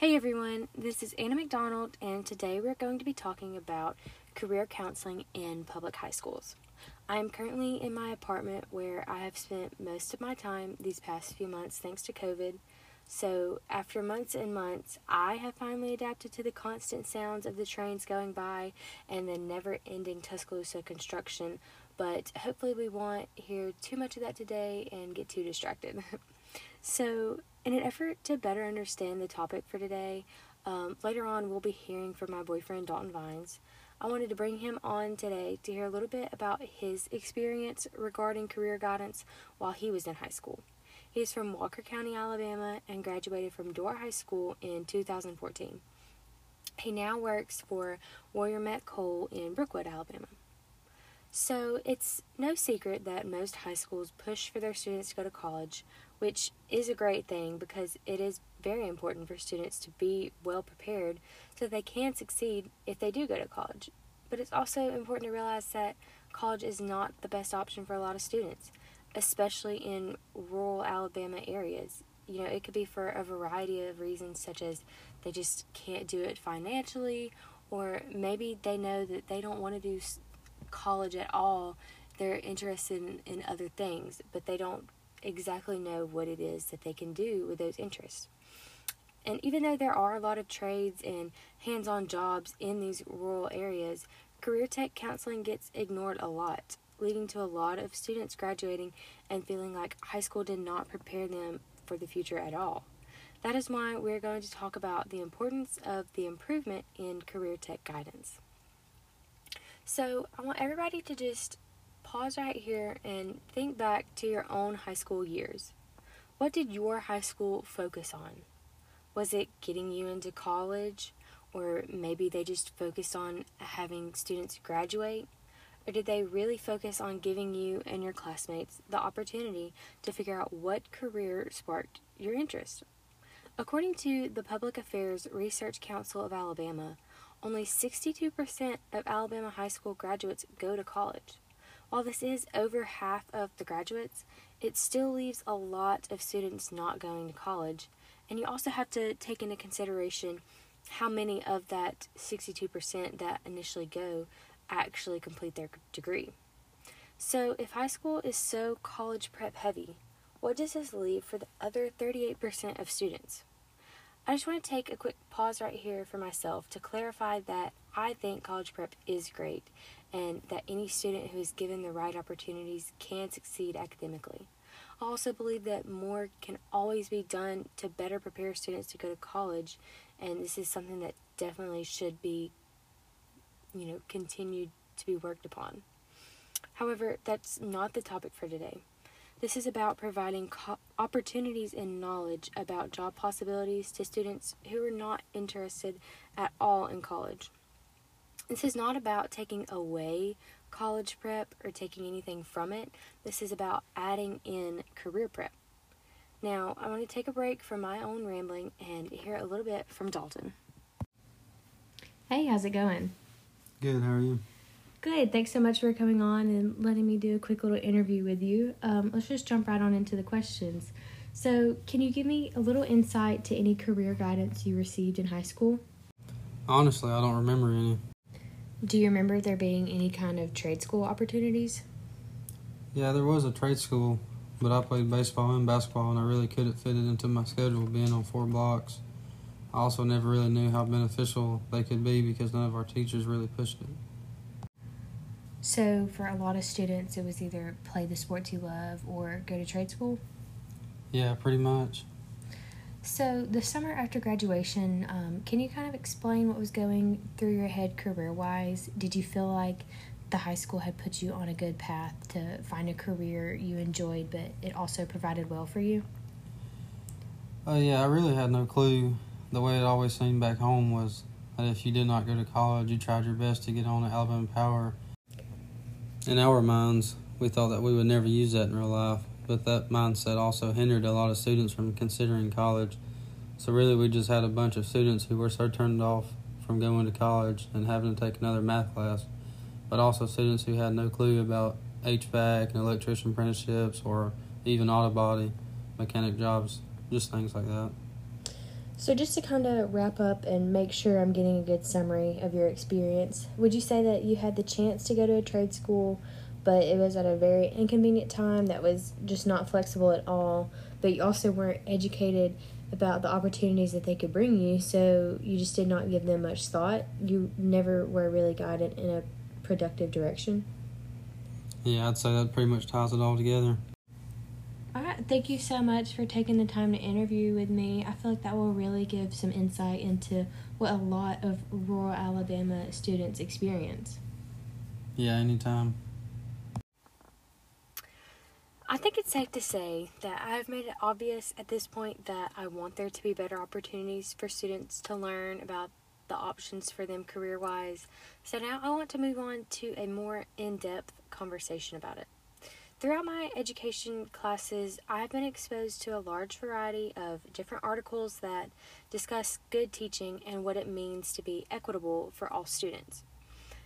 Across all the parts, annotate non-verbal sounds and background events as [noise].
Hey everyone, this is Anna McDonald, and today we're going to be talking about career counseling in public high schools. I am currently in my apartment where I have spent most of my time these past few months thanks to COVID. So, after months and months, I have finally adapted to the constant sounds of the trains going by and the never ending Tuscaloosa construction. But hopefully, we won't hear too much of that today and get too distracted. [laughs] so, in an effort to better understand the topic for today, um, later on we'll be hearing from my boyfriend Dalton Vines. I wanted to bring him on today to hear a little bit about his experience regarding career guidance while he was in high school. He is from Walker County, Alabama, and graduated from Dora High School in 2014. He now works for Warrior Met Coal in Brookwood, Alabama. So, it's no secret that most high schools push for their students to go to college, which is a great thing because it is very important for students to be well prepared so they can succeed if they do go to college. But it's also important to realize that college is not the best option for a lot of students especially in rural Alabama areas. You know, it could be for a variety of reasons, such as they just can't do it financially, or maybe they know that they don't want to do college at all. They're interested in, in other things, but they don't exactly know what it is that they can do with those interests. And even though there are a lot of trades and hands on jobs in these rural areas, career tech counseling gets ignored a lot leading to a lot of students graduating and feeling like high school did not prepare them for the future at all. That is why we're going to talk about the importance of the improvement in career tech guidance. So, I want everybody to just pause right here and think back to your own high school years. What did your high school focus on? Was it getting you into college? Or maybe they just focused on having students graduate? Or did they really focus on giving you and your classmates the opportunity to figure out what career sparked your interest? According to the Public Affairs Research Council of Alabama, only 62% of Alabama high school graduates go to college. While this is over half of the graduates, it still leaves a lot of students not going to college, and you also have to take into consideration how many of that 62% that initially go actually complete their degree. So, if high school is so college prep heavy, what does this leave for the other 38% of students? I just want to take a quick pause right here for myself to clarify that I think college prep is great and that any student who is given the right opportunities can succeed academically. I also believe that more can always be done to better prepare students to go to college, and this is something that definitely should be you know, continued to be worked upon. However, that's not the topic for today. This is about providing co- opportunities and knowledge about job possibilities to students who are not interested at all in college. This is not about taking away college prep or taking anything from it. This is about adding in career prep. Now, I want to take a break from my own rambling and hear a little bit from Dalton. Hey, how's it going? Good. How are you? Good. Thanks so much for coming on and letting me do a quick little interview with you. Um, let's just jump right on into the questions. So, can you give me a little insight to any career guidance you received in high school? Honestly, I don't remember any. Do you remember there being any kind of trade school opportunities? Yeah, there was a trade school, but I played baseball and basketball, and I really couldn't fit it into my schedule being on four blocks. I also never really knew how beneficial they could be because none of our teachers really pushed it. So, for a lot of students, it was either play the sports you love or go to trade school? Yeah, pretty much. So, the summer after graduation, um, can you kind of explain what was going through your head career wise? Did you feel like the high school had put you on a good path to find a career you enjoyed, but it also provided well for you? Uh, yeah, I really had no clue the way it always seemed back home was that if you did not go to college, you tried your best to get on at Alabama Power. In our minds, we thought that we would never use that in real life, but that mindset also hindered a lot of students from considering college. So, really, we just had a bunch of students who were so turned off from going to college and having to take another math class, but also students who had no clue about HVAC and electrician apprenticeships or even auto body mechanic jobs, just things like that. So, just to kind of wrap up and make sure I'm getting a good summary of your experience, would you say that you had the chance to go to a trade school, but it was at a very inconvenient time that was just not flexible at all, but you also weren't educated about the opportunities that they could bring you, so you just did not give them much thought? You never were really guided in a productive direction? Yeah, I'd say that pretty much ties it all together. All right, thank you so much for taking the time to interview with me. I feel like that will really give some insight into what a lot of rural Alabama students experience. Yeah, anytime. I think it's safe to say that I've made it obvious at this point that I want there to be better opportunities for students to learn about the options for them career wise. So now I want to move on to a more in depth conversation about it. Throughout my education classes, I've been exposed to a large variety of different articles that discuss good teaching and what it means to be equitable for all students.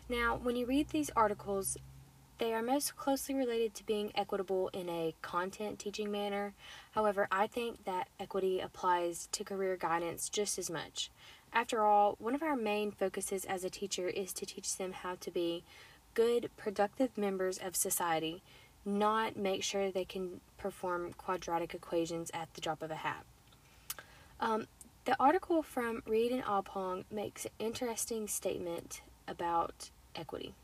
Now, when you read these articles, they are most closely related to being equitable in a content teaching manner. However, I think that equity applies to career guidance just as much. After all, one of our main focuses as a teacher is to teach them how to be good, productive members of society not make sure they can perform quadratic equations at the drop of a hat. Um, the article from Reed and Oppong makes an interesting statement about equity.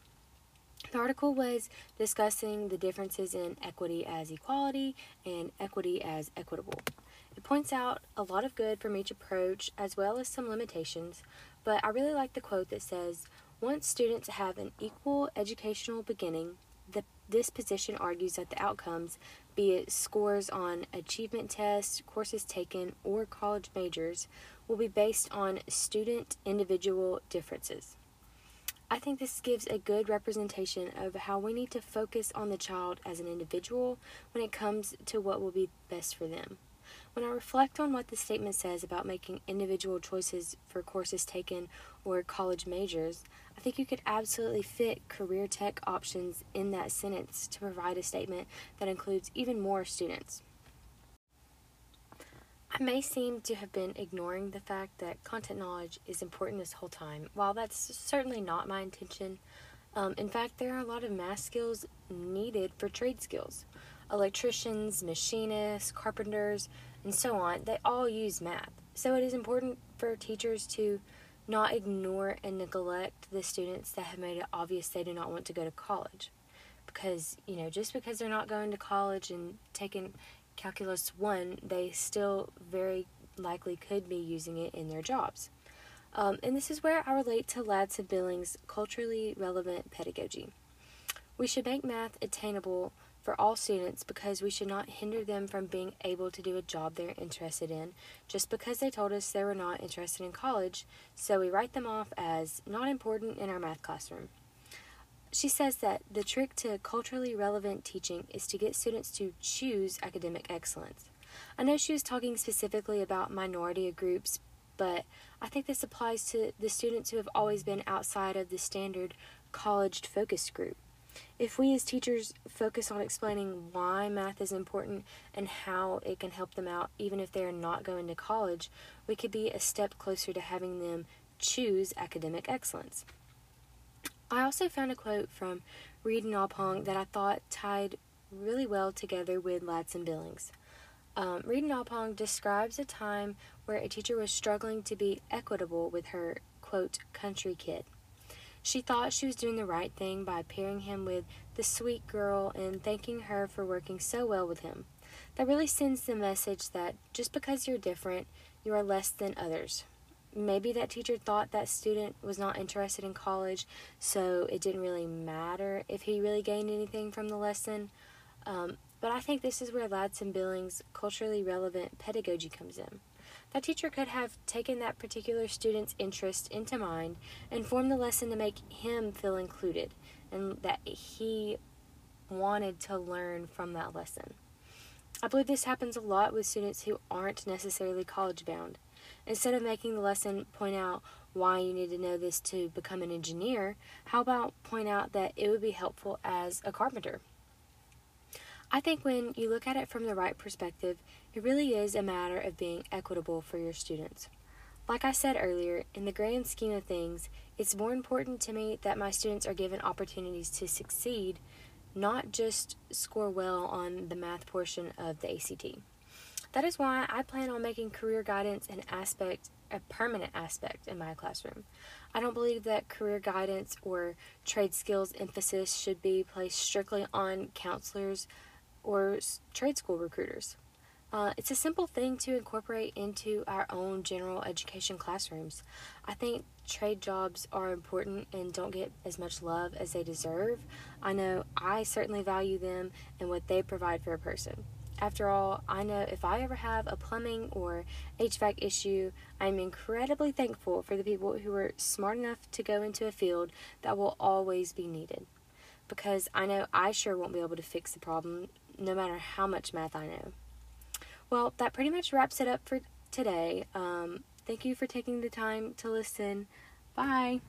The article was discussing the differences in equity as equality and equity as equitable. It points out a lot of good from each approach as well as some limitations, but I really like the quote that says, Once students have an equal educational beginning, the this position argues that the outcomes, be it scores on achievement tests, courses taken, or college majors, will be based on student individual differences. I think this gives a good representation of how we need to focus on the child as an individual when it comes to what will be best for them. When I reflect on what the statement says about making individual choices for courses taken or college majors, I think you could absolutely fit career tech options in that sentence to provide a statement that includes even more students. I may seem to have been ignoring the fact that content knowledge is important this whole time. While that's certainly not my intention, um, in fact, there are a lot of math skills needed for trade skills. Electricians, machinists, carpenters, and so on, they all use math. So it is important for teachers to not ignore and neglect the students that have made it obvious they do not want to go to college. Because, you know, just because they're not going to college and taking Calculus 1, they still very likely could be using it in their jobs. Um, and this is where I relate to Ladson Billings' culturally relevant pedagogy. We should make math attainable for all students because we should not hinder them from being able to do a job they're interested in just because they told us they were not interested in college, so we write them off as not important in our math classroom. She says that the trick to culturally relevant teaching is to get students to choose academic excellence. I know she was talking specifically about minority groups, but I think this applies to the students who have always been outside of the standard college focused group. If we as teachers focus on explaining why math is important and how it can help them out, even if they are not going to college, we could be a step closer to having them choose academic excellence. I also found a quote from Reed and Oppong that I thought tied really well together with Ladson Billings. Um, Reed and Oppong describes a time where a teacher was struggling to be equitable with her, quote, country kid. She thought she was doing the right thing by pairing him with the sweet girl and thanking her for working so well with him. That really sends the message that just because you're different, you are less than others. Maybe that teacher thought that student was not interested in college, so it didn't really matter if he really gained anything from the lesson. Um, but I think this is where Ladson Billings' culturally relevant pedagogy comes in. That teacher could have taken that particular student's interest into mind and formed the lesson to make him feel included and that he wanted to learn from that lesson. I believe this happens a lot with students who aren't necessarily college bound. Instead of making the lesson point out why you need to know this to become an engineer, how about point out that it would be helpful as a carpenter? I think when you look at it from the right perspective, it really is a matter of being equitable for your students. Like I said earlier, in the grand scheme of things, it's more important to me that my students are given opportunities to succeed, not just score well on the math portion of the ACT. That is why I plan on making career guidance an aspect, a permanent aspect in my classroom. I don't believe that career guidance or trade skills emphasis should be placed strictly on counselors or trade school recruiters. Uh, it's a simple thing to incorporate into our own general education classrooms. I think trade jobs are important and don't get as much love as they deserve. I know I certainly value them and what they provide for a person. After all, I know if I ever have a plumbing or HVAC issue, I'm incredibly thankful for the people who are smart enough to go into a field that will always be needed. Because I know I sure won't be able to fix the problem no matter how much math I know. Well, that pretty much wraps it up for today. Um, thank you for taking the time to listen. Bye.